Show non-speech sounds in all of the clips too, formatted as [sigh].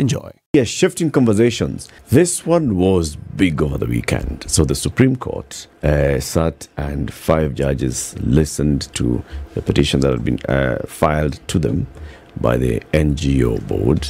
Enjoy. Yeah, shifting conversations. This one was big over the weekend. So the Supreme Court uh, sat and five judges listened to the petition that had been uh, filed to them by the NGO board.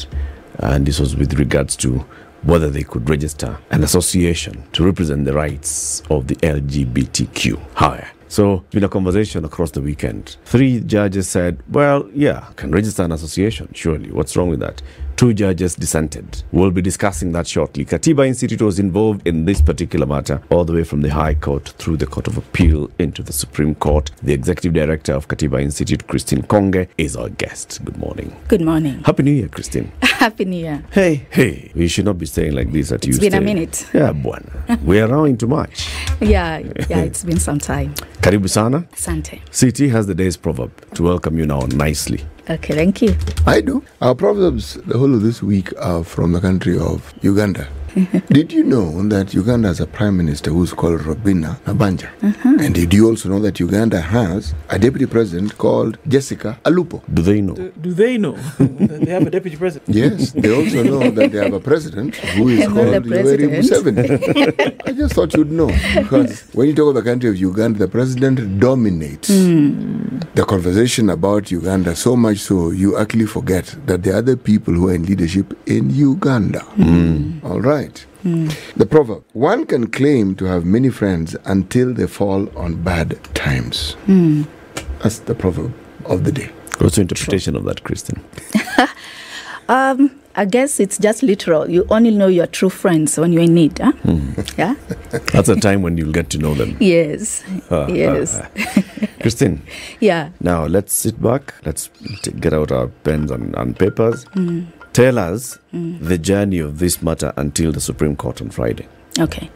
And this was with regards to whether they could register an association to represent the rights of the LGBTQ. Higher. So been a conversation across the weekend. Three judges said, well, yeah, can register an association, surely. What's wrong with that? Two judges dissented. We'll be discussing that shortly. Katiba Institute was involved in this particular matter, all the way from the High Court through the Court of Appeal into the Supreme Court. The Executive Director of Katiba Institute, Christine Nkonge, is our guest. Good morning. Good morning. Happy New Year, Christine. [laughs] Happy New Year. Hey, hey, we should not be staying like this at It's Tuesday. been a minute. Yeah, bwana. we are now into March. [laughs] Yeah, yeah, it's been some time. Karibu sana. Sante. CT has the day's proverb to welcome you now nicely. Okay, thank you. I do. Our proverbs the whole of this week are from the country of Uganda. [laughs] did you know that Uganda has a prime minister who's called Robina Nabanja? Uh-huh. And did you also know that Uganda has a deputy president called Jessica Alupo? Do they know? Do, do they know that they have a deputy president? [laughs] Yes, they also know that they have a president who is called the Yoweri president. Museveni. [laughs] I just thought you'd know because when you talk about the country of Uganda, the president dominates hmm. the conversation about Uganda so much so you actually forget that there are other people who are in leadership in Uganda. Hmm. All right. The proverb one can claim to have many friends until they fall on bad times. That's the proverb of the day. What's your interpretation of that, Christine? [laughs] Um, I guess it's just literal. You only know your true friends when you're in need. Huh? Hmm. Yeah. [laughs] That's a time when you'll get to know them. Yes. Ah, ah, yes. Ah. Christine, [laughs] Yeah. now let's sit back. Let's t- get out our pens and, and papers. Hmm. Tell us the journey of this matter until the Supreme Court on Friday. Okay.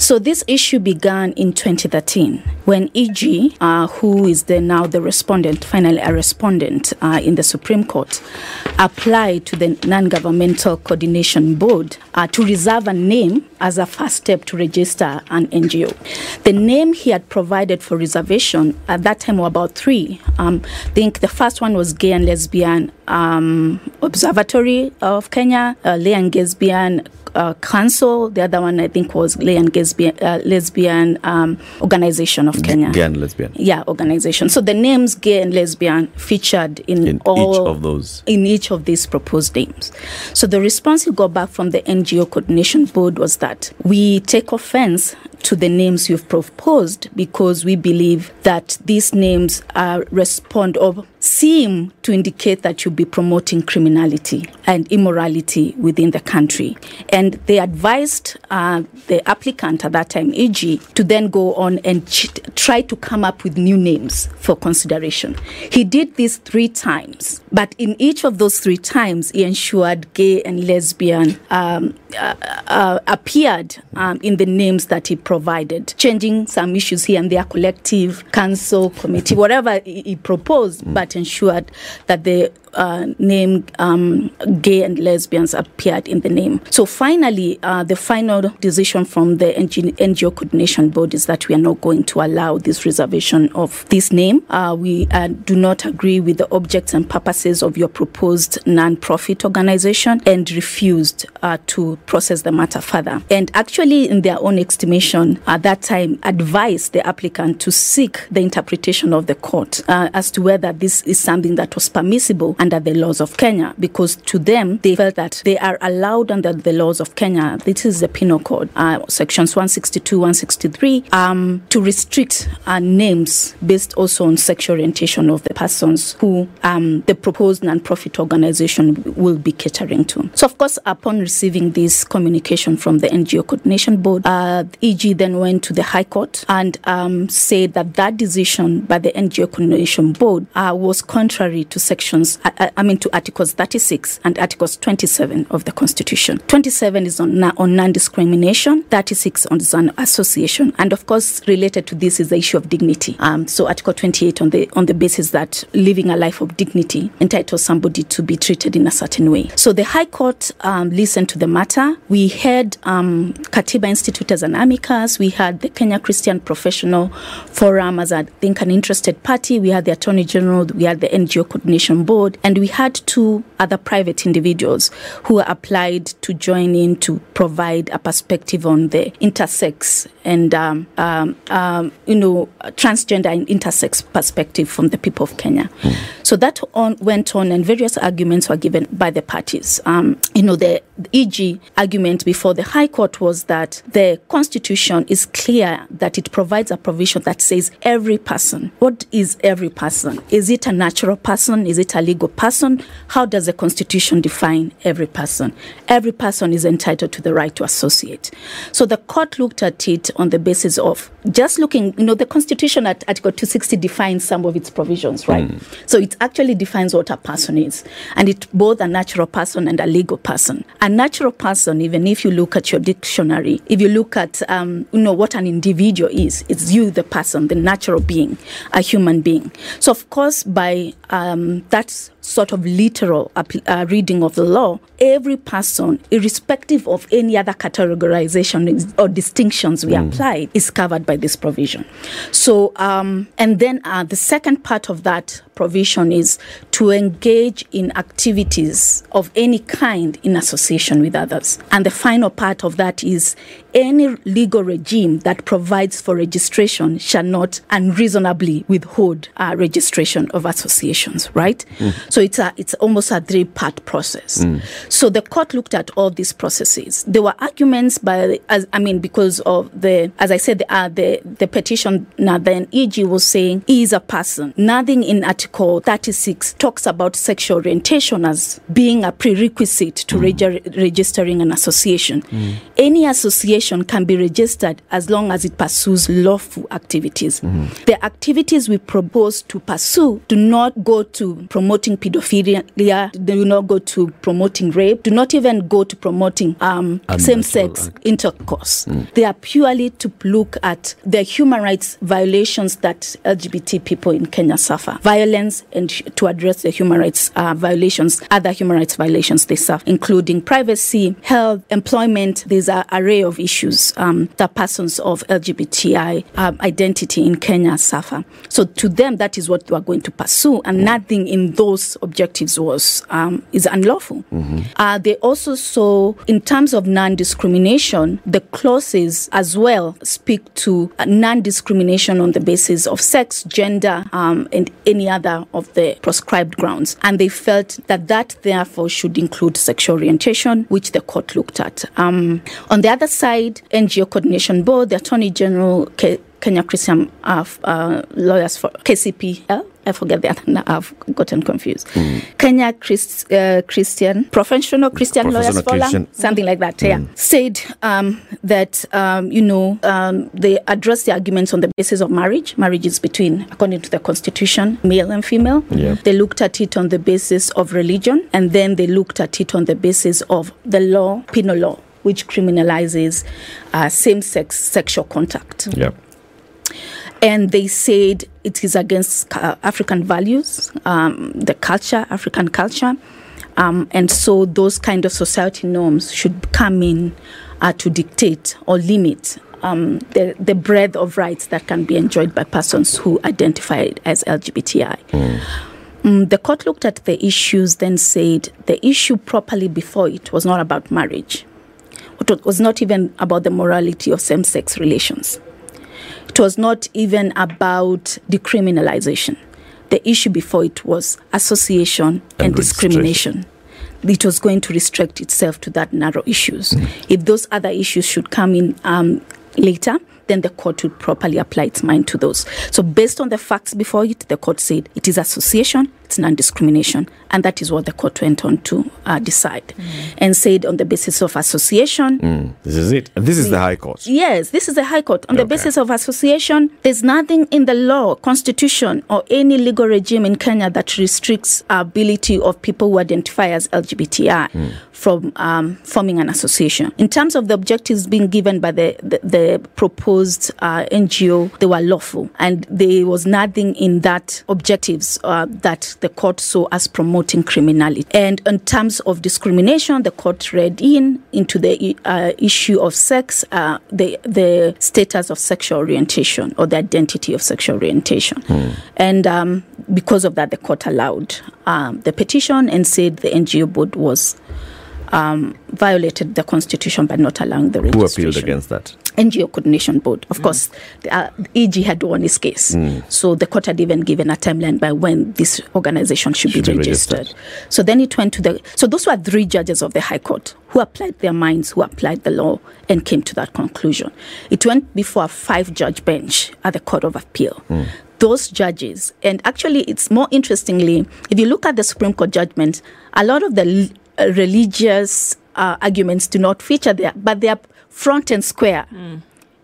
So this issue began in 2013 when EG, uh, who is the, now the respondent, finally a respondent uh, in the Supreme Court, applied to the Non-Governmental Coordination Board uh, to reserve a name as a first step to register an NGO. The name he had provided for reservation at that time were about three. Um, I think the first one was Gay and Lesbian um, Observatory of Kenya, uh, Gay and Lesbian uh, Council. The other one, I think, was Gay and Lesbian, uh, Lesbian um, Organization of Kenya. Gay and lesbian. Yeah, organization. So the names gay and lesbian featured in, In all each of those. in each of these proposed names. So the response he got back from the NGO coordination board was that we take offense to the names you've proposed because we believe that these names respond or seem to indicate that you'll be promoting criminality and immorality within the country. And they advised uh, the applicant at that time, EG, to then go on and ch- try to come up with new names for consideration. He did this three times, but in each of those three times, he ensured gay and lesbian um, uh, uh, appeared um, in the names that he provided, changing some issues here and there, collective, council, committee, whatever he, he proposed, but ensured that the uh, name um, gay and lesbians appeared in the name. So finally, uh, the final decision from the NG- NGO coordination board is that we are not going to allow this reservation of this name. Uh, we uh, do not agree with the objects and purposes of your proposed non-profit organization and refused uh, to process the matter further. And actually, in their own estimation, at that time, advised the applicant to seek the interpretation of the court uh, as to whether this is something that was permissible under the laws of Kenya, because to them, they felt that they are allowed under the laws of Kenya. This is the Penal Code, uh, sections 162, 163, um, to restrict uh, names based also on sexual orientation of the persons who um, the proposed non-profit organization will be catering to. So, of course, upon receiving this communication from the NGO Coordination Board, uh, EG then went to the High Court and um, said that that decision by the NGO Coordination Board uh, was contrary to sections I, I mean, to Articles 36 and Articles 27 of the Constitution. 27 is on, on non-discrimination. 36 on, on association, and of course, related to this is the issue of dignity. Um, so Article 28 on the on the basis that living a life of dignity entitles somebody to be treated in a certain way. So the High Court um, listened to the matter. We had um, Katiba Institute as an amicus. We had the Kenya Christian Professional Forum as I think an interested party. We had the Attorney General. We had the NGO Coordination Board, and we had two other private individuals who applied to join in to provide a perspective on the intersex and um, um, um, you know transgender and intersex perspective from the people of Kenya. Mm. So that on, went on, and various arguments were given by the parties. Um, you know, the EG argument before the High Court was that the Constitution is clear that it provides a provision that says every person. What is every person? Is it a natural person? Is it a legal person? How does the Constitution define every person? Every person is entitled to the right to associate. So the court looked at it on the basis of just looking, you know, the Constitution at Article 260 defines some of its provisions, right? Mm. So it actually defines what a person is. And it's both a natural person and a legal person. A natural person, even if you look at your dictionary, if you look at, um, you know, what an individual is, it's you, the person, the natural being, a human being. So, of course, by um, that sort of literal uh, reading of the law, every person, irrespective of any other categorization or distinctions we mm. apply, is covered by this provision. So, um, and then uh, the second part of that provision is to engage in activities of any kind in association with others. And the final part of that is any legal regime that provides for registration shall not unreasonably withhold uh, registration of associations, right? Mm. So it's a it's almost a three part process. Mm. So the court looked at all these processes. There were arguments by, as, I mean, because of the, as I said, the uh, the, the petition now then EG was saying he is a person. Nothing in Article 36 talks about sexual orientation as being a prerequisite to mm. reg- registering an association. Mm. Any association can be registered as long as it pursues lawful activities. Mm. The activities we propose to pursue do not go to promoting pedophilia, they do not go to promoting rape, do not even go to promoting um, same sex intercourse. Mm. They are purely to look at the human rights violations that LGBT people in Kenya suffer, violence, and to address the human rights uh, violations, other human rights violations they suffer, including privacy, health, employment. There's an array of issues um, that persons of LGBTI um, identity in Kenya suffer. So to them, that is what they are going to pursue, and nothing in those objectives was um, is unlawful. Mm-hmm. Uh, they also saw, in terms of non-discrimination, the clauses as well speak to uh, non-discrimination on the basis of sex, gender, um, and any other of the proscribed grounds. And they felt that that therefore should include sexual orientation, which the court looked at. Um, on the other side, NGO Coordination Board, the Attorney General, Kenya Christian uh, uh, Lawyers for KCPL, I forget the other. I've gotten confused. Mm. Kenya Christ, uh, Christian Professional Christian Lawyers Forum, something like that. Mm. Yeah, said um, that um, you know um, they addressed the arguments on the basis of marriage. Marriage is between, according to the Constitution, male and female. Yeah. They looked at it on the basis of religion, and then they looked at it on the basis of the law, penal law, which criminalizes uh, same-sex sexual contact. Yeah and they said it is against uh, African values, um, the culture, African culture. Um, and so those kind of society norms should come in uh, to dictate or limit um, the, the breadth of rights that can be enjoyed by persons who identify as LGBTI. Mm. Um, the court looked at the issues, then said the issue properly before it was not about marriage. It was not even about the morality of same sex relations. It was not even about decriminalization. The issue before it was association and, and discrimination. It was going to restrict itself to that narrow issues. Mm. If those other issues should come in um, later, then the court would properly apply its mind to those. So, based on the facts before it, the court said it is association it's non-discrimination, and that is what the court went on to uh, decide, and said on the basis of association. Mm, this is it. And this is the High Court. Yes, this is the High Court. On the basis of association, there's nothing in the law, constitution, or any legal regime in Kenya that restricts ability of people who identify as LGBTI from um, forming an association. In terms of the objectives being given by the, the, the proposed uh, NGO, they were lawful, and there was nothing in that objectives uh, that the court saw as promoting criminality. And in terms of discrimination, the court read in into the uh, issue of sex, uh, the the status of sexual orientation or the identity of sexual orientation, and um, because of that, the court allowed um, the petition and said the NGO board was. Um, violated the constitution by not allowing the Who registration. appealed against that? NGO Coordination Board. Of course, the, uh, EG had won his case. So the court had even given a timeline by when this organization should, Should be be registered. registered. So then it went to the. So those were three judges of the High Court who applied their minds, who applied the law, and came to that conclusion. It went before a five judge bench at the Court of Appeal. Those judges, and actually, it's more interestingly, if you look at the Supreme Court judgment, a lot of the uh, religious uh, arguments do not feature there, but they are front and square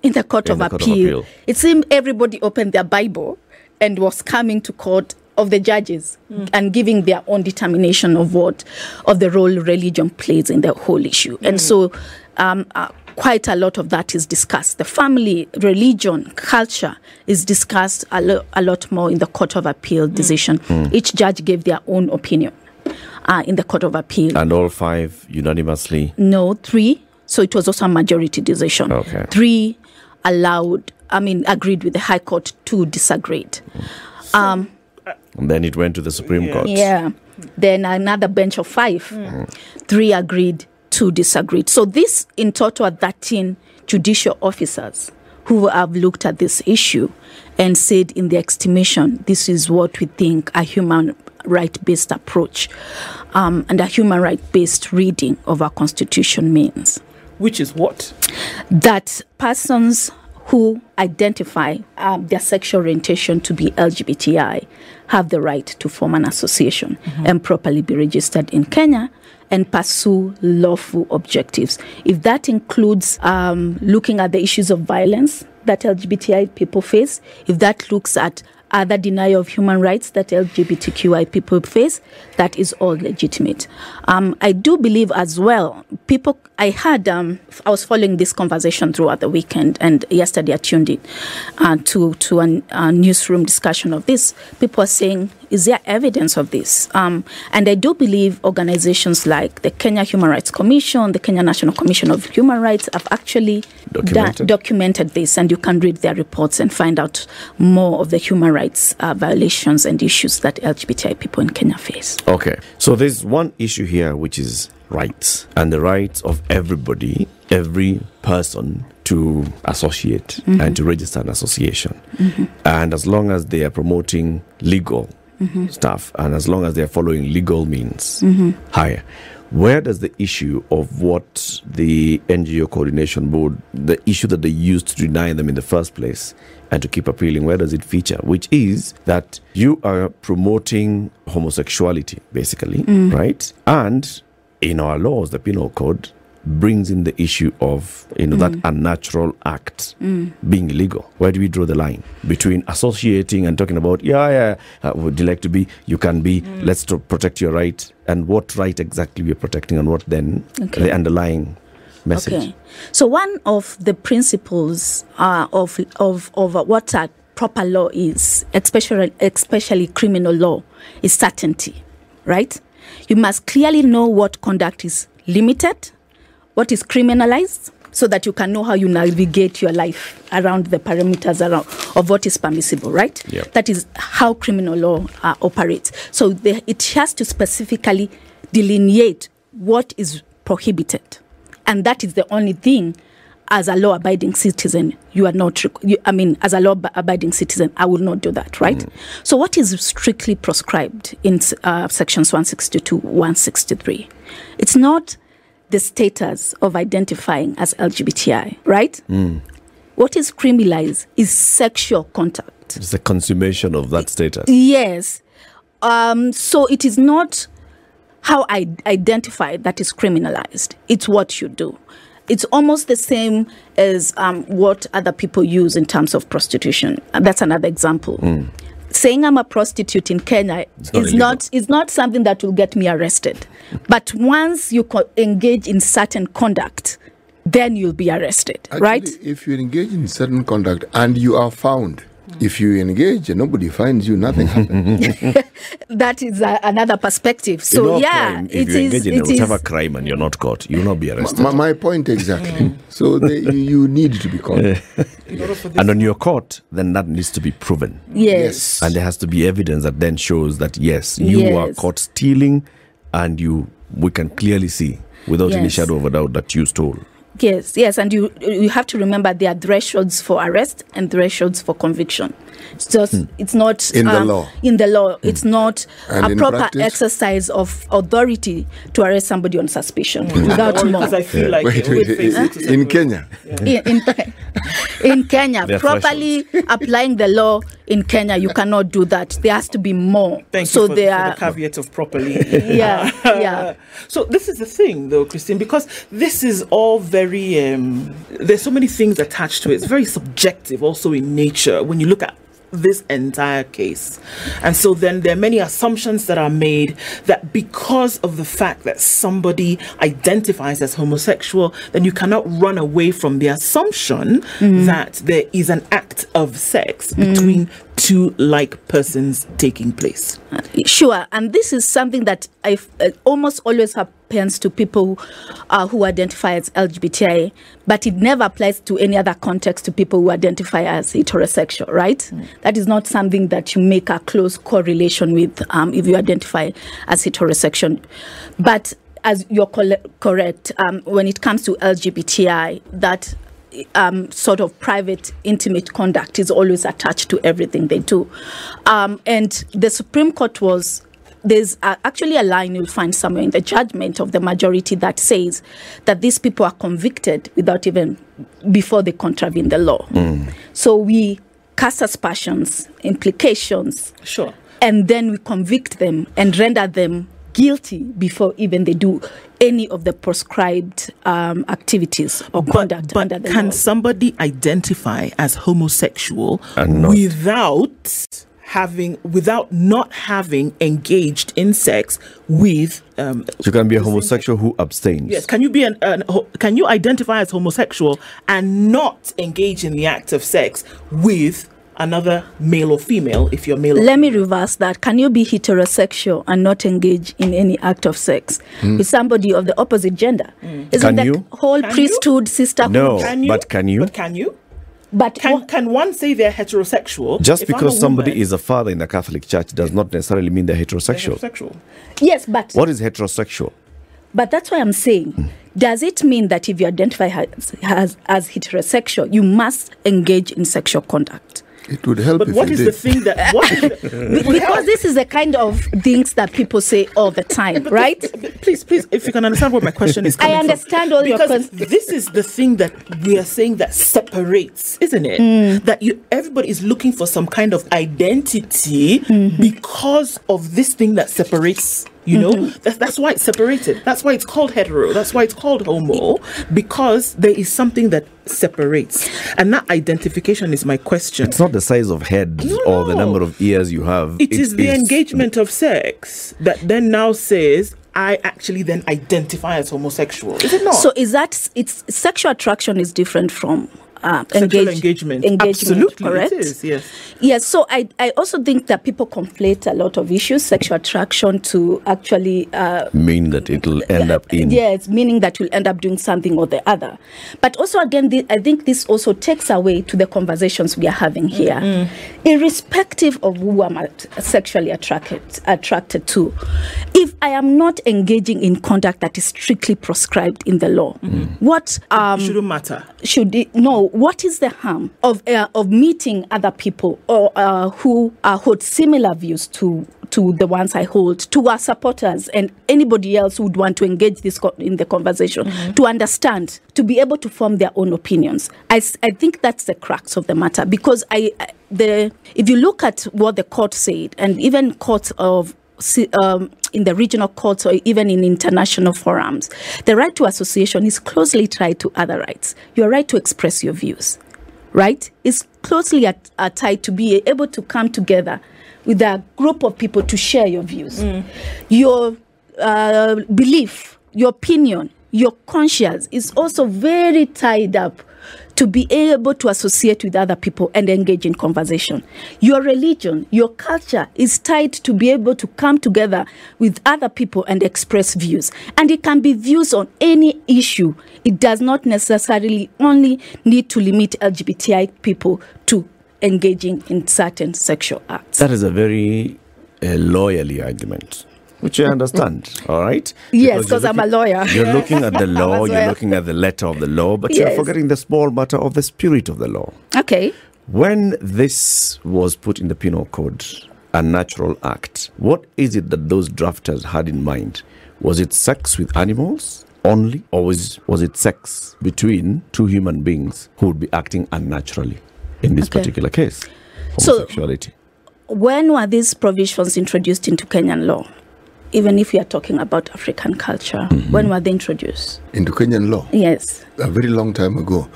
in the Court, In of, the Court of appeal. Appeal. It seemed everybody opened their Bible and was coming to court of the judges and giving their own determination of what of the role religion plays in the whole issue. And so um, uh, quite a lot of that is discussed. The family, religion, culture is discussed a, lo- a lot more in the Court of Appeal decision. Each judge gave their own opinion uh, in the Court of Appeal. And all five unanimously. No, three. So it was also a majority decision. Okay. Three allowed, I mean, agreed with the High Court, two disagreed. And then it went to the Supreme Court. Yeah. Then another bench of five. Three agreed, two disagreed. So this in total are 13 judicial officers who have looked at this issue and said in their estimation, this is what we think a human right based approach um, and a human right based reading of our constitution means. Which is what? that persons who identify um, their sexual orientation to be LGBTI have the right to form an association and properly be registered in Kenya and pursue lawful objectives. If that includes um, looking at the issues of violence that LGBTI people face, if that looks at other denial of human rights that LGBTQI people face, that is all legitimate. Um, I do believe as well, people, I had, um, I was following this conversation throughout the weekend, and yesterday I tuned in uh, to, to a, a newsroom discussion of this. People are saying, is there evidence of this? Um, and I do believe organizations like the Kenya Human Rights Commission, the Kenya National Commission of Human Rights have actually Documented. done- documented this, and you can read their reports and find out more of the human rights uh, violations and issues that LGBTI people in Kenya face. Okay. So there's one issue here which is rights and the rights of everybody, every person to associate mm-hmm. and to register an association. Mm-hmm. And as long as they are promoting legal mm-hmm. stuff and as long as they are following legal means higher. Where does the issue of what the NGO coordination board, the issue that they used to deny them in the first place and to keep appealing, where does it feature? Which is that you are promoting homosexuality, basically, mm. right? And in our laws, the penal code brings in the issue of you know that unnatural act being illegal. Where do we draw the line between associating and talking about yeah yeah uh, would you like to be you can be let's to protect your right and what right exactly we're protecting and what then Okay. the underlying message. Okay. So one of the principles uh, of of of what a proper law is, especially especially criminal law, is certainty, right? You must clearly know what conduct is limited, what is criminalized, so that you can know how you navigate your life around the parameters around of what is permissible, right? Yep. That is how criminal law uh, operates. So the, it has to specifically delineate what is prohibited, and that is the only thing. As a law-abiding citizen, you are not. You, I mean, as a law-abiding citizen, I will not do that, right? So, what is strictly prescribed in uh, sections 162, 163? It's not the status of identifying as LGBTI, right? What is criminalized is sexual contact. It's the consummation of that status. Yes. Um, so it is not how I identify that is criminalized. It's what you do. It's almost the same as um, what other people use in terms of prostitution. That's another example. Saying I'm a prostitute in Kenya is not is not something that will get me arrested. But once you co- engage in certain conduct, then you'll be arrested, Actually, right? If you engage in certain conduct and you are found, if you engage and nobody finds you, nothing [laughs] happens. That is a, another perspective. So You know, yeah, crime, it if you is. engage in it is- whatever crime and you're not caught, you'll not be arrested. my, my point exactly. Mm. so they, you, you need to be caught. In order for this and when you're caught, then that needs to be proven. yes. And there has to be evidence that then shows that yes, you are caught stealing, and you we can clearly see without any shadow of a doubt that you stole. Yes, yes, and you you have to remember there are thresholds for arrest and thresholds for conviction. It's just hmm. it's not In the um, law. In the law, hmm. it's not And a proper practice? exercise of authority to arrest somebody on suspicion hmm. without more. because I feel like Wait, it would wait, face in, it to in. Kenya, in, in, in Kenya, properly applying the law in Kenya, you cannot do that. There has to be more. Thank so you for, there for are the caveat of properly. [laughs] yeah, yeah. [laughs] So this is the thing, though, Christine, because this is all very. Um, there's so many things attached to it. It's very subjective, also in nature. When you look at this entire case, and so then there are many assumptions that are made that because of the fact that somebody identifies as homosexual, then you cannot run away from the assumption mm. that there is an act of sex between two like persons taking place. Sure, and this is something that I uh, almost always happens to people uh, who identify as LGBTI, but it never applies to any other context to people who identify as heterosexual, right? That is not something that you make a close correlation with um, if you identify as heterosexual. But as you're correct, um, when it comes to LGBTI, that um, sort of private, intimate conduct is always attached to everything they do. Um, and the Supreme Court was. There's uh, actually a line you'll find somewhere in the judgment of the majority that says that these people are convicted without even before they contravene the law. So we cast aspersions, implications, Sure. and then we convict them and render them guilty before even they do any of the prescribed um, activities or conduct but under the can law. somebody identify as homosexual without having without not having engaged in sex with um You can be a homosexual who abstains. yes can you be an, an ho- can you identify as homosexual and not engage in the act of sex with another male or female if you're male or Let me reverse that. Can you be heterosexual and not engage in any act of sex hmm. with somebody of the opposite gender? Hmm. Isn't Can the you? whole Can you? priesthood sisterhood? No. can you But can you? but can you But can wha- can one say they're heterosexual Just if I'm because somebody woman, is a father in the Catholic Church does not necessarily mean they're they're heterosexual. heterosexual yes, but What is heterosexual? But that's why I'm saying, hmm. does it mean that if you identify as, as, as heterosexual, you must engage in sexual conduct? It would help but if what you did. the thing that what is the, [laughs] because this is the kind of things that people say all the time, right? please, please, if you can understand what my question is [laughs] I coming from. understand all your because this is the thing that we are saying that separates, isn't it? Mm. That you everybody is looking for some kind of identity Mm-hmm. because of this thing that separates. You know, Mm-hmm. that's, that's why it's separated. That's why it's called hetero. That's why it's called homo, because there is something that separates. And that identification is my question. It's not the size of head No, or the number of ears you have. It is the engagement of sex that then now says I actually then identify as homosexual. Is it not? So is that it's sexual attraction is different from uh, engage- engagement. engagement, Absolutely, correct? it is. Yes. Yes, so I, I also think that people conflate a lot of issues, sexual attraction to actually uh, mean that it'll end up in. Yes, meaning that you'll end up doing something or the other. But also, again, the, I think this also takes away to the conversations we are having here. Irrespective of who I'm at- sexually attracted, attracted to, if I am not engaging in conduct that is strictly prescribed in the law, what um, Shouldn't matter. should it, no what is the harm of uh, of meeting other people or uh, who uh, hold similar views to to the ones I hold, to our supporters and anybody else who would want to engage this co- in the conversation, to understand, to be able to form their own opinions. I, I think that's the crux of the matter because I, I the if you look at what the court said and even courts of um, in the regional courts or even in international forums, the right to association is closely tied to other rights. Your right to express your views, right, is closely at, tied to be able to come together with a group of people to share your views, your uh, belief, your opinion, your conscience is also very tied up to be able to associate with other people and engage in conversation. Your religion, your culture is tied to be able to come together with other people and express views. And it can be views on any issue. It does not necessarily only need to limit LGBTI people to engaging in certain sexual acts. That is a very uh, argument, which I understand. all right. [laughs] Yes, because I'm a lawyer. You're looking at the [laughs] law. You're looking at the letter of the law, but you're forgetting the small matter of the spirit of the law. Okay. When this was put in the penal code, a natural act, what is it that those drafters had in mind? Was it sex with animals only, or was, was it sex between two human beings who would be acting unnaturally in this Okay. particular case? So- Homosexuality. when were these provisions introduced into Kenyan law? Even if we are talking about African culture, when were they introduced? Into Kenyan law. Yes. a very long time ago.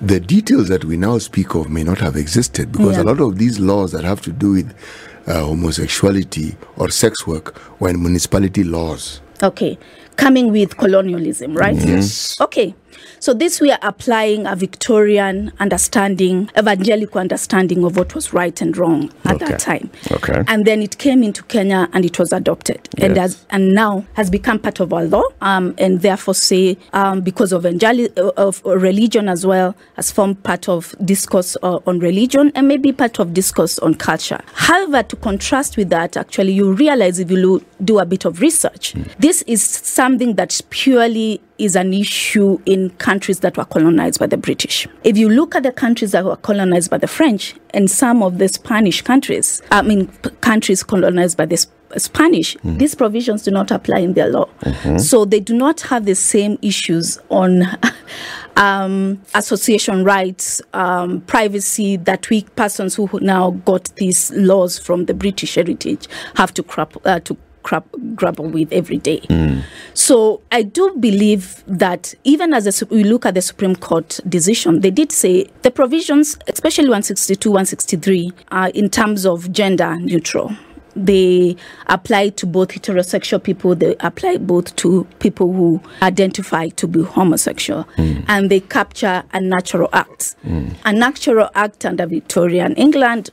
The details that we now speak of may not have existed because Yeah. a lot of these laws that have to do with uh, homosexuality or sex work were in municipality laws. Okay. Coming with colonialism, right? Yes. Okay. So this we are applying a Victorian understanding, evangelical understanding of what was right and wrong at Okay. that time. Okay. And then it came into Kenya and it was adopted, and Yes. as and now has become part of our law, um, and therefore say um, because of evangeli- uh, of religion as well has formed part of discourse uh, on religion and maybe part of discourse on culture. However, to contrast with that, actually, you realize if you do a bit of research, this is something that's purely is an issue in countries that were colonized by the British. If you look at the countries that were colonized by the French and some of the Spanish countries, I mean, p- countries colonized by the Sp- Spanish, these provisions do not apply in their law. So they do not have the same issues on [laughs] um, association rights, um, privacy that we persons who now got these laws from the British heritage have to crap, uh, to grapple with every day. Mm. So I do believe that even as a, we look at the Supreme Court decision, they did say the provisions, especially 162, 163, are in terms of gender neutral. They apply to both heterosexual people, they apply both to people who identify to be homosexual, mm. and they capture a natural act. Mm. A natural act under Victorian England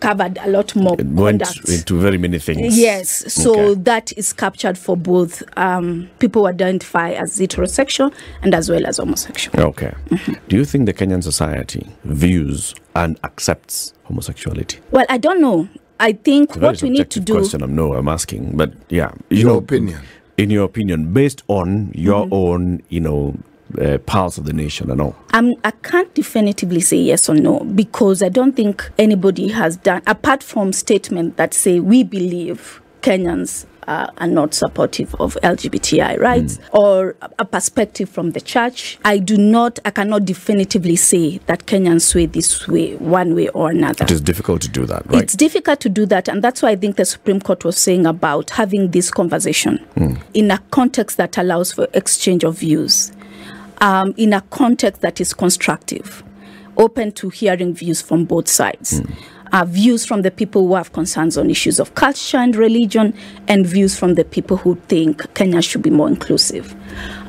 covered a lot more It went conduct. into very many things. Yes, so Okay. that is captured for both um, people who identify as heterosexual and as well as homosexual. Okay. Do you think the Kenyan society views and accepts homosexuality? Well, I don't know. I think It's a very what we need to do. question. I'm no, I'm asking, but yeah, Your opinion. In your opinion, based on your Mm-hmm. own, you know, uh, pulse of the nation and all. Um, I can't definitively say yes or no because I don't think anybody has done, apart from statement that say we believe Kenyans uh, are not supportive of LGBTI rights or a- perspective from the church. I do not, I cannot definitively say that Kenyans sway this way, one way or another. It is difficult to do that, right? It's difficult to do that, and that's why I think the Supreme Court was saying about having this conversation in a context that allows for exchange of views, um, in a context that is constructive, open to hearing views from both sides. Uh, views from the people who have concerns on issues of culture and religion, and views from the people who think Kenya should be more inclusive.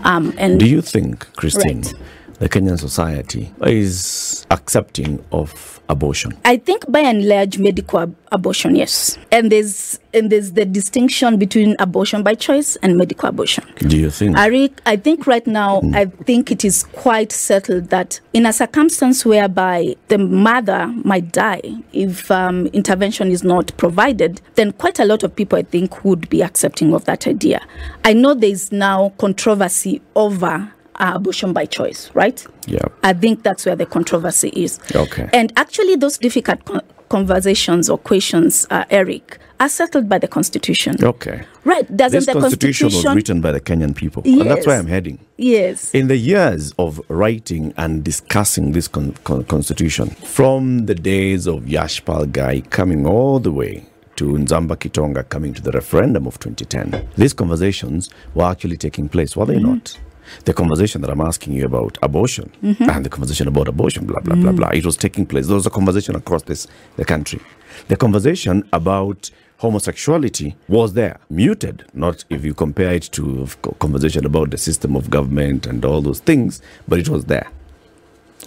Um, and Do you think, Christine, Right. The Kenyan society is accepting of abortion? I think by and large medical ab- abortion, yes. And there's and there's the distinction between abortion by choice and medical abortion. Do you think? I, re- I think right now, I think it is quite settled that in a circumstance whereby the mother might die if um, intervention is not provided, then quite a lot of people, I think, would be accepting of that idea. I know there is now controversy over abortion by choice, right? yeah. I think that's where the controversy is. Okay. And actually, those difficult con- conversations or questions, uh, Eric, are settled by the Constitution. Okay. Right? Doesn't This the constitution, Constitution? was written by the Kenyan people. And that's where I'm heading. yes. In the years of writing and discussing this con- con- constitution, from the days of Yash Pal Ghai coming all the way to Nzamba Kitonga coming to the referendum of 2010, these conversations were actually taking place, were they not? The conversation that I'm asking you about abortion mm-hmm. and the conversation about abortion, blah, blah, blah, mm. blah, it was taking place. There was a conversation across this the country. The conversation about homosexuality was there, muted, not if you compare it to conversation about the system of government and all those things, but it was there.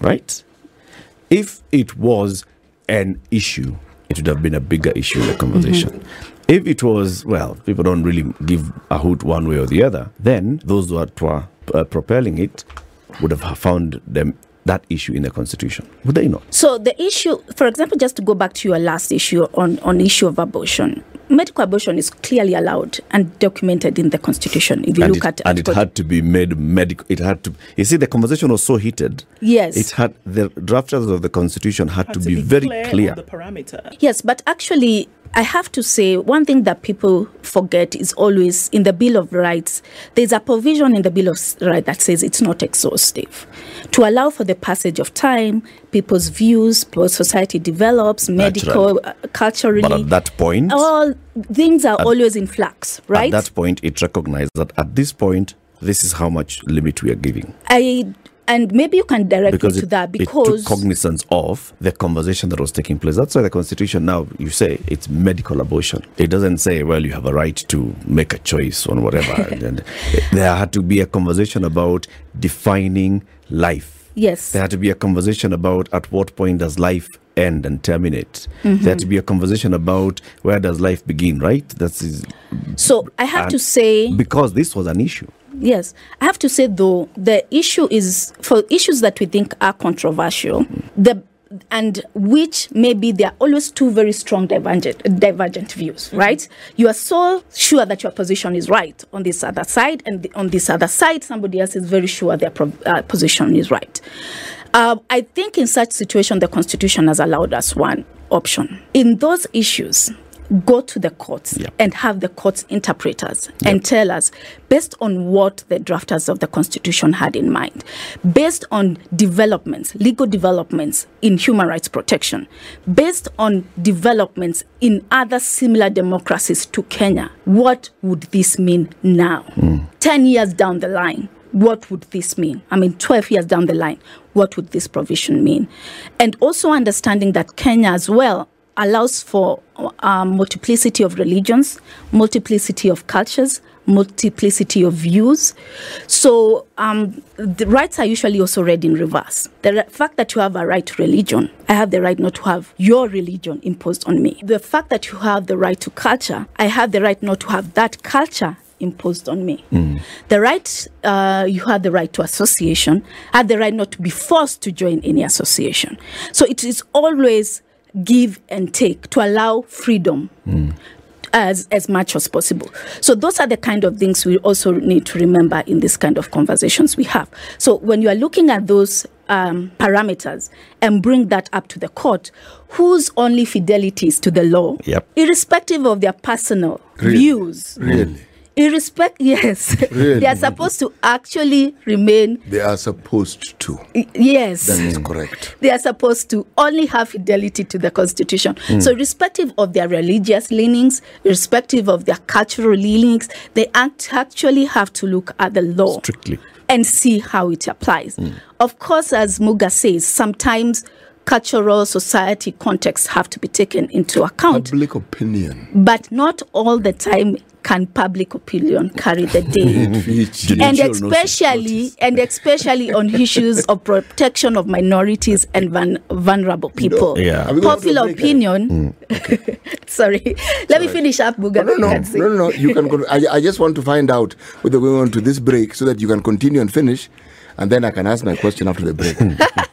Right? If it was an issue, it would have been a bigger issue in the conversation. Mm-hmm. If it was, well, people don't really give a hoot one way or the other, then those who are- were uh, propelling it would have found them that issue in the constitution. Would they not? So the issue, for example, just to go back to your last issue on on issue of abortion, medical abortion is clearly allowed and documented in the Constitution. If you and look it, at and it had to be made medical. It had to. You see, the conversation was so heated. Yes. It had the drafters of the constitution had, Had to, be, very clear, clear. on the parameter. Yes, but actually, I have to say one thing that people forget is always in the Bill of Rights, there's a provision in the Bill of Rights that says it's not exhaustive. To allow for the passage of time, people's views, society develops, medical, uh, culturally. But at that point, all things are always in flux, right? at that point, it recognizes that at this point, this is how much limit we are giving I and maybe you can direct because me to it, that it because took cognizance of the conversation that was taking place. That's why the constitution now you say it's medical abortion. It doesn't say well you have a right to make a choice on whatever. [laughs] and there had to be a conversation about defining life. yes, There had to be a conversation about at what point does life end and terminate. Mm-hmm. There had to be a conversation about where does life begin, right? That's so I have to say because this was an issue. Yes, I have to say though the issue is for issues that we think are controversial, the and which maybe there are always two very strong divergent divergent views, right? You are so sure that your position is right on this other side, and the, on this other side, somebody else is very sure their pro, uh, position is right. Uh, I think in such situation, the Constitution has allowed us one option. In those issues, go to the courts and have the courts interpreters and tell us based on what the drafters of the constitution had in mind based on developments legal developments in human rights protection based on developments in other similar democracies to Kenya what would this mean now hmm. 10 years down the line what would this mean? I mean, 12 years down the line, what would this provision mean? And also understanding that Kenya as well allows for um, multiplicity of religions, multiplicity of cultures, multiplicity of views. So um, the rights are usually also read in reverse. The fact that you have a right to religion, I have the right not to have your religion imposed on me. The fact that you have the right to culture, I have the right not to have that culture imposed on me. The right, uh, you have the right to association, I have the right not to be forced to join any association. So it is always give and take to allow freedom. As, as much as possible. So, those are the kind of things we also need to remember in this kind of conversations we have. So, when you are looking at those um, parameters and bring that up to the court, whose only fidelity is to the law, Yep. irrespective of their personal Really? views, Really? Irrespect [laughs] yes Really? they are supposed to actually remain They are supposed to. yes That is correct. they are supposed to only have fidelity to the constitution hmm. so irrespective of their religious leanings irrespective of their cultural leanings they actually have to look at the law Strictly. and see how it applies hmm. of course as muga says sometimes cultural society contexts have to be taken into account Public opinion. but not all the time can public opinion carry the day [laughs] and especially and especially on [laughs] issues of protection of minorities and van, vulnerable people. Yeah. Are we Popular break it? opinion. Hmm. [laughs] sorry, let me finish up, Buga. No, no, no, no, no, no. You can. Con- I, I just want to find out whether we're going to this break so that you can continue and finish, and then I can ask my question after the break. [laughs]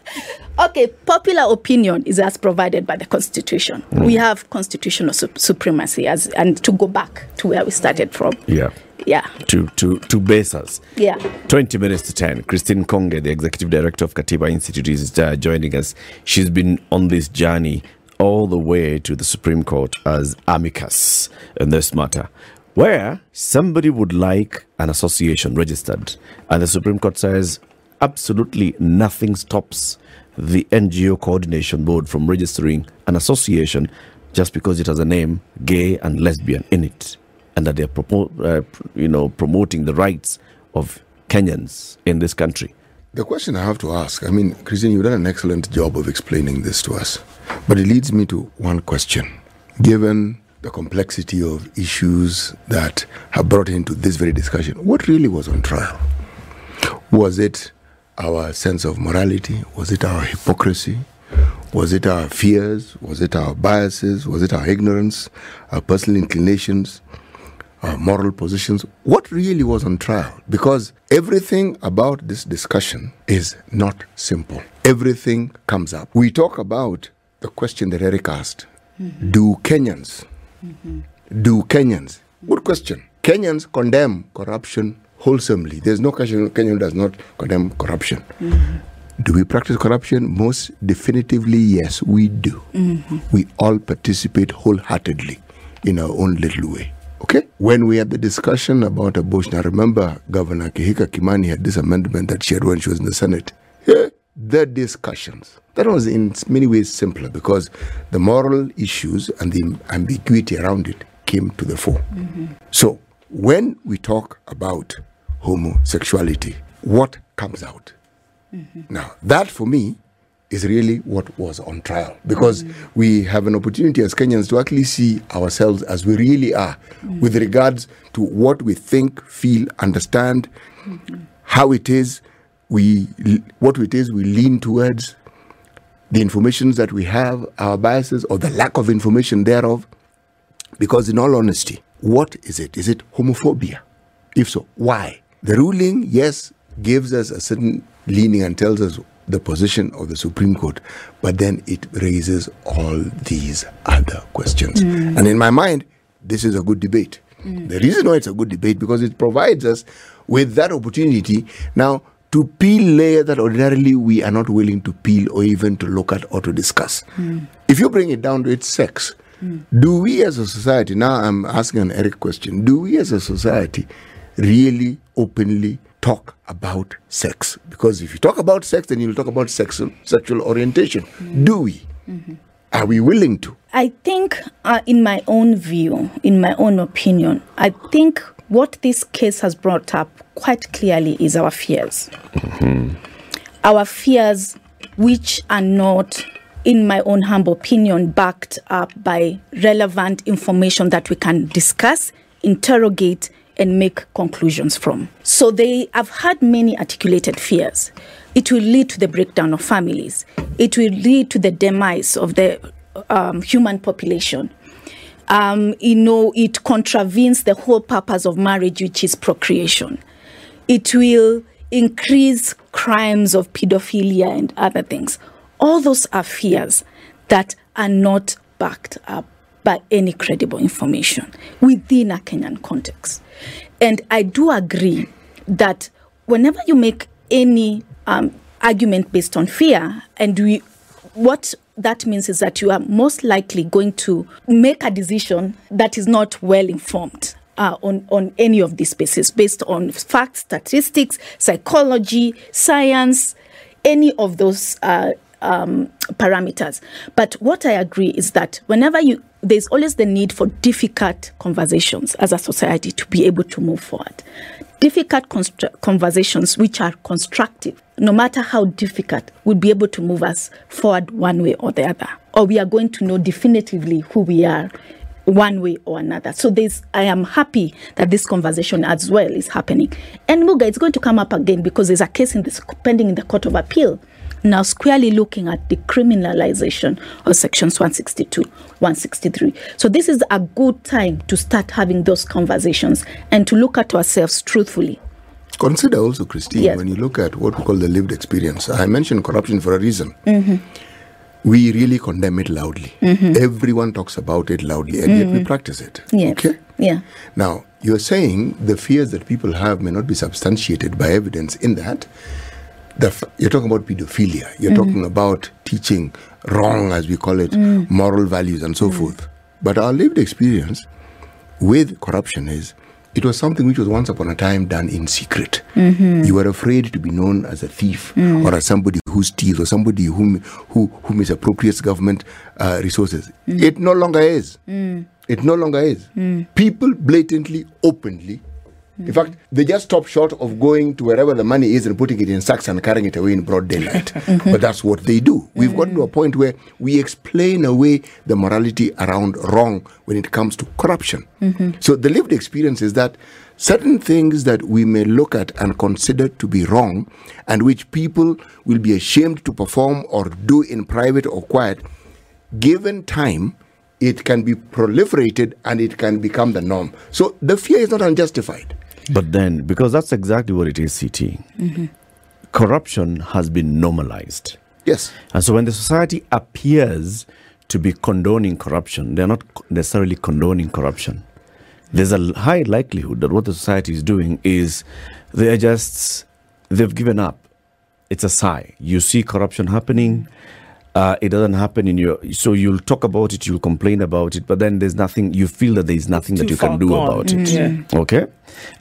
Okay, popular opinion is as provided by the Constitution. We have constitutional sup- supremacy, as and to go back to where we started from. Yeah. Yeah, To to to base us. yeah. 20 minutes to 10. Christine Nkonge, the executive director of Katiba Institute, is uh, joining us. She's been on this journey all the way to the Supreme Court as amicus in this matter, where somebody would like an association registered, and the Supreme Court says absolutely nothing stops the NGO Coordination Board from registering an association just because it has a name gay and lesbian in it, and that they're propo- uh, you know promoting the rights of Kenyans in this country. The question I have to ask I mean, Christine, you've done an excellent job of explaining this to us. But it leads me to one question. Given the complexity of issues that have brought into this very discussion, what really was on trial? Was it our sense of morality? Was it our hypocrisy? Was it our fears? Was it our biases? Was it our ignorance, our personal inclinations? our moral positions, what really was on trial? Because everything about this discussion is not simple. Everything comes up. We talk about the question that Eric asked mm-hmm. Do Kenyans, mm-hmm. do Kenyans, good question. Kenyans condemn corruption wholesomely. There's no question Kenyan does not condemn corruption. Mm-hmm. Do we practice corruption? Most definitively, yes, we do. Mm-hmm. We all participate wholeheartedly in our own little way. Okay? When we had the discussion about abortion, I remember Governor Kihika Kimani had this amendment that she had when she was in the Senate. Yeah, the discussions. That was in many ways simpler because the moral issues and the ambiguity around it came to the fore. Mm-hmm. So, when we talk about homosexuality, what comes out? Mm-hmm. Now, that for me is really what was on trial because mm. we have an opportunity as Kenyans to actually see ourselves as we really are mm. with regards to what we think, feel, understand, mm-hmm. how it is we what it is we lean towards, the information that we have, our biases or the lack of information thereof. Because in all honesty, what is it? Is it homophobia? If so, why? The ruling, yes, gives us a certain leaning and tells us the position of the Supreme Court, but then it raises all these other questions. Mm. And in my mind, this is a good debate. Mm. The reason why it's a good debate because it provides us with that opportunity now to peel layers that ordinarily we are not willing to peel or even to look at or to discuss. Mm. If you bring it down to its sex, mm. do we as a society, now I'm asking an Eric question, do we as a society really openly talk about sex. Because if you talk about sex, then you'll talk about sexual, sexual orientation. Mm-hmm. Do we? Mm-hmm. Are we willing to? I think, uh, in my own view, in my own opinion, I think what this case has brought up quite clearly is our fears. Mm-hmm. Our fears, which are not, in my own humble opinion, backed up by relevant information that we can discuss, interrogate, and make conclusions from. So they have had many articulated fears. It will lead to the breakdown of families. It will lead to the demise of the um, human population. Um, you know, it contravenes the whole purpose of marriage, which is procreation. It will increase crimes of pedophilia and other things. All those are fears that are not backed up by any credible information within a Kenyan context. And I do agree that whenever you make any um, argument based on fear, and we, what that means is that you are most likely going to make a decision that is not well informed. Uh, on, on any of these spaces based on facts, statistics, psychology, science, any of those uh, um, parameters. But what I agree is that whenever you there's always the need for difficult conversations as a society to be able to move forward. Difficult conversations which are constructive, no matter how difficult, would be able to move us forward one way or the other. Or we are going to know definitively who we are one way or another. So there's I am happy that this conversation as well is happening. And Muga, it's going to come up again because there's a case in this pending in the Court of Appeal now squarely looking at the criminalization of sections 162, 163. So this is a good time to start having those conversations and to look at ourselves truthfully. Consider also, Christine, yes. when you look at what we call the lived experience. I mentioned corruption for a reason. Mm-hmm. We really condemn it loudly. Mm-hmm. Everyone talks about it loudly, and mm-hmm. yet we mm-hmm. practice it. Yes. Okay? Yeah. Now, you're saying the fears that people have may not be substantiated by evidence in that the, you're talking about pedophilia. You're mm-hmm. talking about teaching wrong, as we call it, mm. moral values and so mm. forth. But our lived experience with corruption is it was something which was once upon a time done in secret. Mm-hmm. You were afraid to be known as a thief mm. or as somebody who steals or somebody who, who, who misappropriates government uh, resources. It no longer is. It no longer is. People blatantly, openly, in fact, they just stop short of going to wherever the money is and putting it in sacks and carrying it away in broad daylight. [laughs] Mm-hmm. But that's what they do. We've gotten to a mm. point where we explain away the morality around wrong when it comes to corruption. Mm-hmm. So the lived experience is that certain things that we may look at and consider to be wrong and which people will be ashamed to perform or do in private or quiet, given time, it can be proliferated and it can become the norm. So the fear is not unjustified. But then, because that's exactly what it is, CT, corruption has been normalized. Yes. And so when the society appears to be condoning corruption, they're not necessarily condoning corruption. There's a high likelihood that what the society is doing is they're just, they've given up. It's a sigh. You see corruption happening, uh, it doesn't happen in your, so you'll talk about it, you'll complain about it, but then there's nothing, you feel that there's nothing that you can do gone. about it. Mm, yeah. Okay?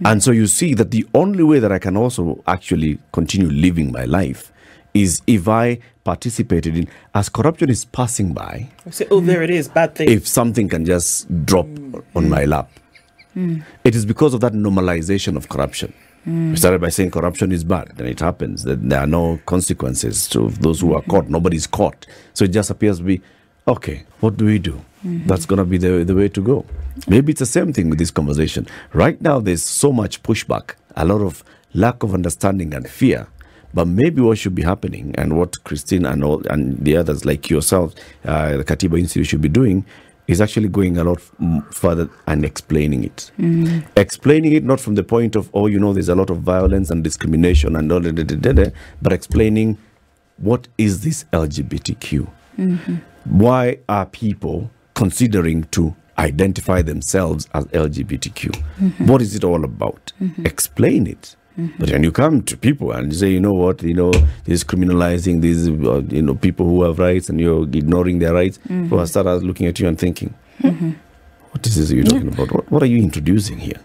And so you see that the only way that I can also actually continue living my life is if I participated in, as corruption is passing by, I Say, oh, there it is, bad thing. if something can just drop on my lap. It is because of that normalization of corruption. Mm. We started by saying corruption is bad, then it happens. That there are no consequences to those who are mm-hmm. caught. Nobody's caught. So it just appears to be, okay, what do we do? Mm-hmm. That's going to be the, the way to go. Maybe it's the same thing with this conversation. Right now, there's so much pushback, a lot of lack of understanding and fear. But maybe what should be happening, and what Christine and all and the others like yourself, uh, the Katiba Institute should be doing, is actually going a lot mm, further and explaining it. Mm-hmm. Explaining it not from the point of, oh, you know, there's a lot of violence and discrimination and all that, but explaining what is this LGBTQ? Mm-hmm. Why are people considering to identify themselves as LGBTQ? Mm-hmm. What is it all about? Explain it. But when you come to people and say, you know what, you know, this criminalizing these, uh, you know, people who have rights and you're ignoring their rights, people will start looking at you and thinking, what is this you're talking about? What, what are you introducing here?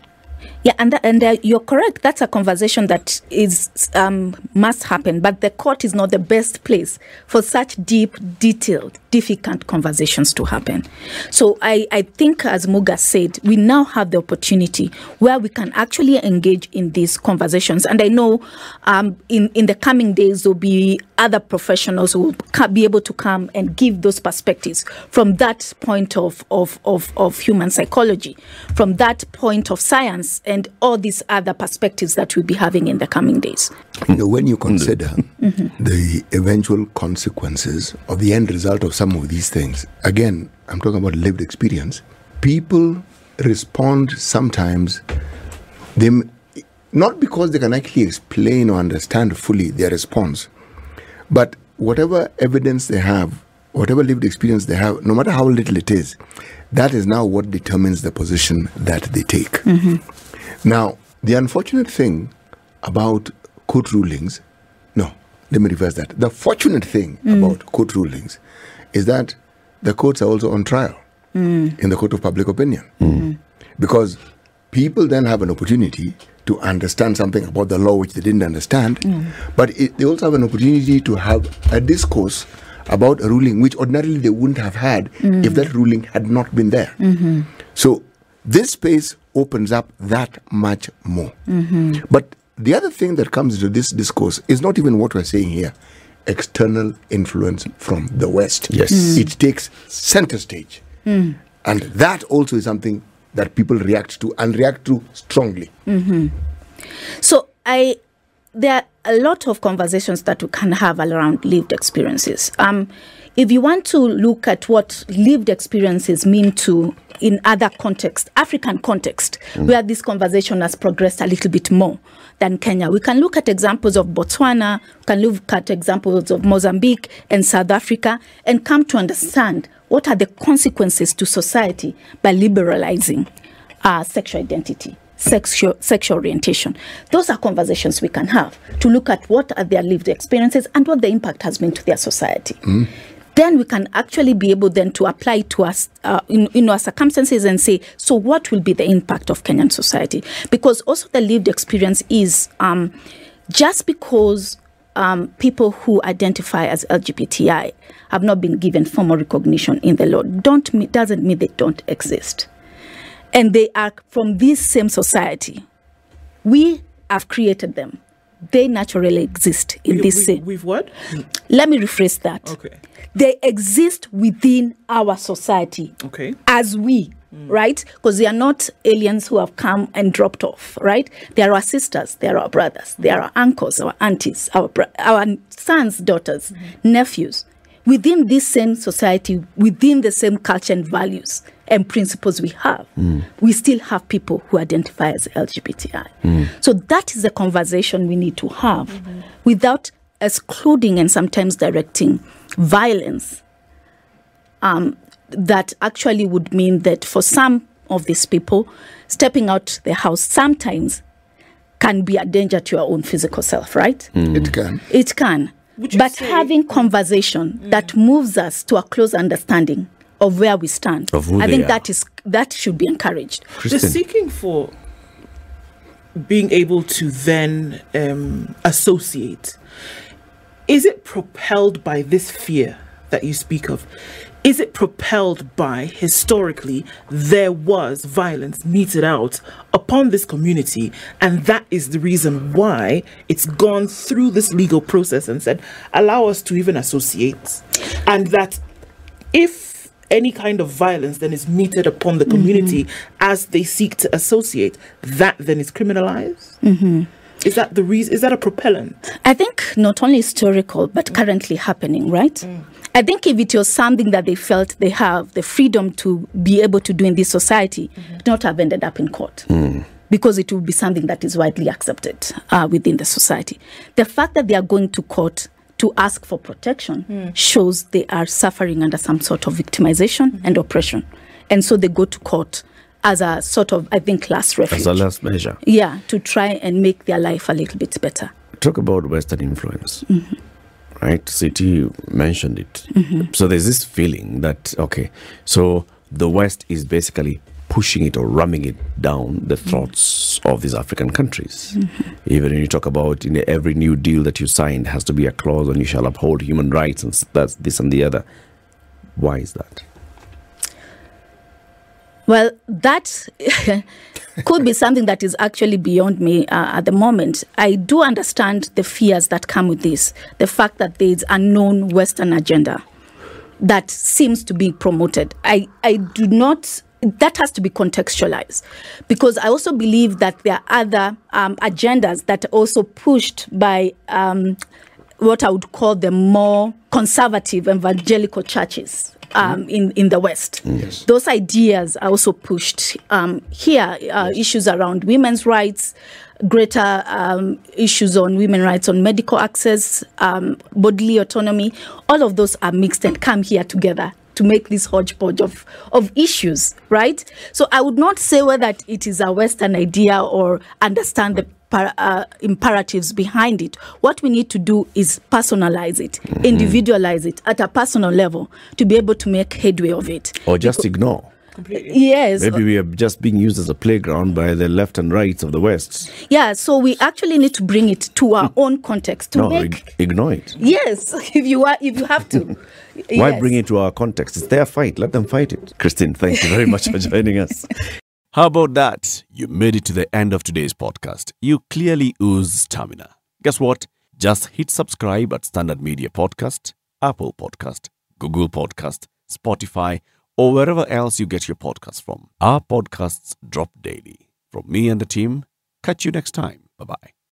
Yeah, and that, and uh, you're correct. That's a conversation that is um, must happen. But the court is not the best place for such deep, detailed, difficult conversations to happen. So I, I think, as Muga said, we now have the opportunity where we can actually engage in these conversations. And I know um, in in the coming days there'll be other professionals who will be able to come and give those perspectives from that point of of, of, of human psychology, from that point of science, and all these other perspectives that we'll be having in the coming days. You know, when you consider mm-hmm. Mm-hmm. the eventual consequences of the end result of some of these things, again, I'm talking about lived experience. People respond sometimes, they not because they can actually explain or understand fully their response, but whatever evidence they have, whatever lived experience they have, no matter how little it is, that is now what determines the position that they take. Mm-hmm. Now, the unfortunate thing about court rulings, no, let me reverse that. The fortunate thing mm. about court rulings is that the courts are also on trial mm. in the court of public opinion. Mm. Because people then have an opportunity to understand something about the law which they didn't understand, but it, they also have an opportunity to have a discourse about a ruling which ordinarily they wouldn't have had if that ruling had not been there. Mm-hmm. So this space opens up that much more. Mm-hmm. But the other thing that comes into this discourse is not even what we're saying here external influence from the West. Yes. Mm. It takes center stage. Mm. And that also is something that people react to and react to strongly. Mm-hmm. So I there are a lot of conversations that we can have around lived experiences. Um, if you want to look at what lived experiences mean to in other context, African context, where this conversation has progressed a little bit more than Kenya, we can look at examples of Botswana, we can look at examples of Mozambique and South Africa, and come to understand what are the consequences to society by liberalizing uh, sexual identity sexual sexual orientation. Those are conversations we can have to look at what are their lived experiences and what the impact has been to their society. Then we can actually be able then to apply to us uh, in, in our circumstances and say, so what will be the impact of Kenyan society? Because also the lived experience is um, just because um, people who identify as LGBTI have not been given formal recognition in the law don't doesn't mean they don't exist, and they are from this same society. We have created them. They naturally exist in We- this we- same. We've what? Let me rephrase that. Okay. They exist within our society Okay. as we, right? Because they are not aliens who have come and dropped off, right? They are our sisters, they are our brothers, they are our uncles, our aunties, our our sons, daughters, nephews. Within this same society, within the same culture and values and principles we have, we still have people who identify as LGBTI. So that is the conversation we need to have without excluding and sometimes directing violence um, that actually would mean that for some of these people, stepping out the house sometimes can be a danger to your own physical self, right? Mm. It can. It can. But say- having mm. conversation that moves us to a close understanding of where we stand, Of who I they think are. that is that should be encouraged. The Kristen, seeking for being able to then um, associate is it propelled by this fear that you speak of? Is it propelled by historically there was violence meted out upon this community, and that is the reason why it's gone through this legal process and said, allow us to even associate, and that if any kind of violence then is meted upon the community mm-hmm. as they seek to associate, that then is criminalized. Mm-hmm. Is that the reason? Is that a propellant? I think not only historical, but mm. currently happening, right? Mm. I think if it was something that they felt they have the freedom to be able to do in this society, mm-hmm. it would not have ended up in court. Hmm. Because it will be something that is widely accepted uh, within the society. The fact that they are going to court to ask for protection shows they are suffering under some sort of victimization and oppression. And so they go to court as a sort of, I think, last refuge. as a last measure, yeah, to try and make their life a little bit better. talk about Western influence. Right? City mentioned it. Mm-hmm. So there's this feeling that, okay, so the West is basically pushing it or ramming it down the throats of these African countries. Even when you talk about in every new deal that you signed has to be a clause on you shall uphold human rights and that's this and the other. Why is that? Well, that [laughs] could be something that is actually beyond me uh, at the moment. I do understand the fears that come with this, the fact that there is a known Western agenda that seems to be promoted. I, I do not. That has to be contextualized because I also believe that there are other um, agendas that are also pushed by um, what I would call the more conservative evangelical churches um, in, in the West. Those ideas are also pushed um, here. Uh, Issues around women's rights, greater um, issues on women rights, on medical access, um, bodily autonomy. All of those are mixed and come here together to make this hodgepodge of, of issues, right? So I would not say whether it is a Western idea or understand the uh, imperatives behind it. What we need to do is personalize it, individualize it at a personal level to be able to make headway of it. Or just ignore? Yes. Maybe we are just being used as a playground by the left and rights of the West. Yeah, so we actually need to bring it to our own context to No, make ig- ignore it. Yes, [laughs] if you are if you have to. [laughs] Why Yes. bring it to our context? It's their fight. Let them fight it. Christine, thank you very much for [laughs] joining us. How about that? You made it to the end of today's podcast. You clearly ooze stamina. Guess what? Just hit subscribe at Standard Media Podcast, Apple Podcast, Google Podcast, Spotify, or wherever else you get your podcasts from. Our podcasts drop daily. From me and the team, catch you next time. Bye bye.